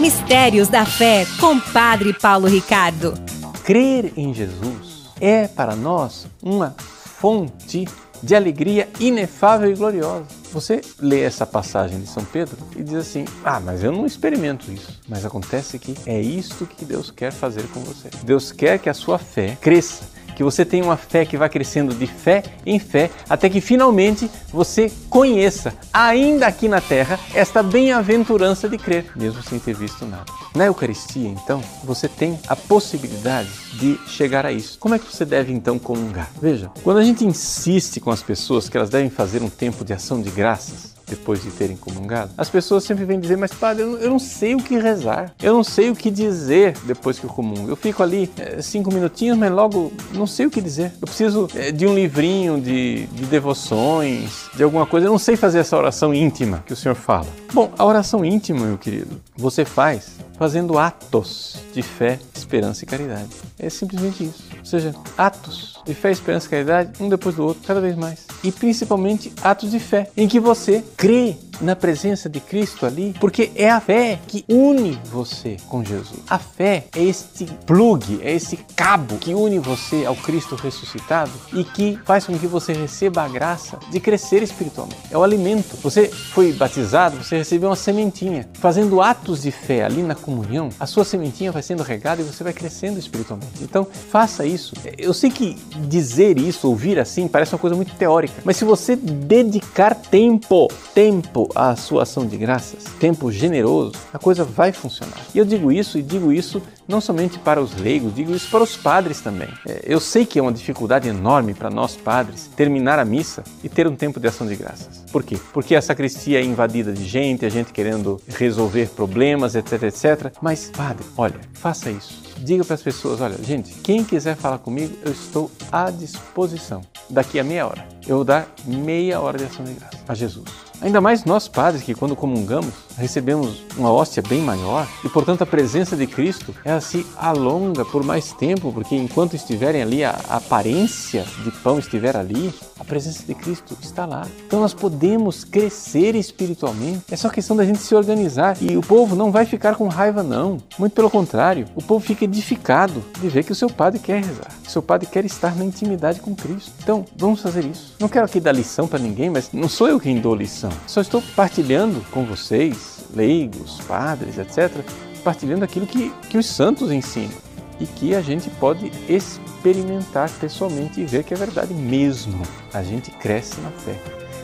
Mistérios da Fé, com Padre Paulo Ricardo. Crer em Jesus é para nós uma fonte de alegria inefável e gloriosa. Você lê essa passagem de São Pedro e diz assim: Ah, mas eu não experimento isso. Mas acontece que é isto que Deus quer fazer com você. Deus quer que a sua fé cresça que você tenha uma fé que vai crescendo de fé em fé, até que finalmente você conheça, ainda aqui na terra, esta bem-aventurança de crer, mesmo sem ter visto nada. Na Eucaristia, então, você tem a possibilidade de chegar a isso. Como é que você deve então comungar? Veja, quando a gente insiste com as pessoas que elas devem fazer um tempo de ação de graças, depois de terem comungado, as pessoas sempre vêm dizer, mas padre, eu não, sei o que rezar, eu não sei o que dizer depois que eu comungo. Eu fico ali é, cinco minutinhos, mas logo não sei o que dizer. Eu preciso é, de um livrinho de, de devoções, de alguma coisa. Eu não sei fazer essa oração íntima que o senhor fala. Bom, a oração íntima, meu querido, você faz fazendo atos de fé, esperança e caridade. É simplesmente isso. Ou seja, atos de fé, esperança e caridade, um depois do outro, cada vez mais. E principalmente atos de fé, em que você crê na presença de Cristo ali, porque é a fé que une você com Jesus. A fé é este plug, é esse cabo que une você ao Cristo ressuscitado e que faz com que você receba a graça de crescer espiritualmente. É o alimento. Você foi batizado, você recebeu uma sementinha. Fazendo atos de fé ali na comunhão, a sua sementinha vai sendo regada e você vai crescendo espiritualmente. Então, faça isso. Eu sei que dizer isso, ouvir assim, parece uma coisa muito teórica, mas se você dedicar tempo, tempo a sua ação de graças, tempo generoso, a coisa vai funcionar. E eu digo isso e digo isso não somente para os leigos, digo isso para os padres também. É, eu sei que é uma dificuldade enorme para nós padres terminar a missa e ter um tempo de ação de graças. Por quê? Porque a sacristia é invadida de gente, a gente querendo resolver problemas, etc, etc. Mas, padre, olha, faça isso. Diga para as pessoas, olha, gente, quem quiser falar comigo, eu estou à disposição. Daqui a meia hora, eu vou dar meia hora de ação de graça a Jesus. Ainda mais nós padres que quando comungamos recebemos uma hóstia bem maior e portanto a presença de Cristo ela se alonga por mais tempo porque enquanto estiverem ali a aparência de pão estiver ali a presença de Cristo está lá. Então nós podemos crescer espiritualmente. É só questão da gente se organizar e o povo não vai ficar com raiva não. Muito pelo contrário, o povo fica edificado de ver que o seu padre quer rezar, que o seu padre quer estar na intimidade com Cristo. Então vamos fazer isso. Não quero aqui dar lição para ninguém, mas não sou eu quem dou lição só estou partilhando com vocês, leigos, padres, etc., partilhando aquilo que, que os santos ensinam e que a gente pode experimentar pessoalmente e ver que é verdade mesmo. A gente cresce na fé.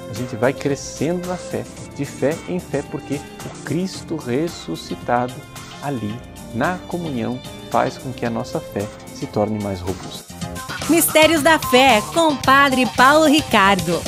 A gente vai crescendo na fé, de fé em fé, porque o Cristo ressuscitado ali na comunhão faz com que a nossa fé se torne mais robusta. Mistérios da Fé com Padre Paulo Ricardo.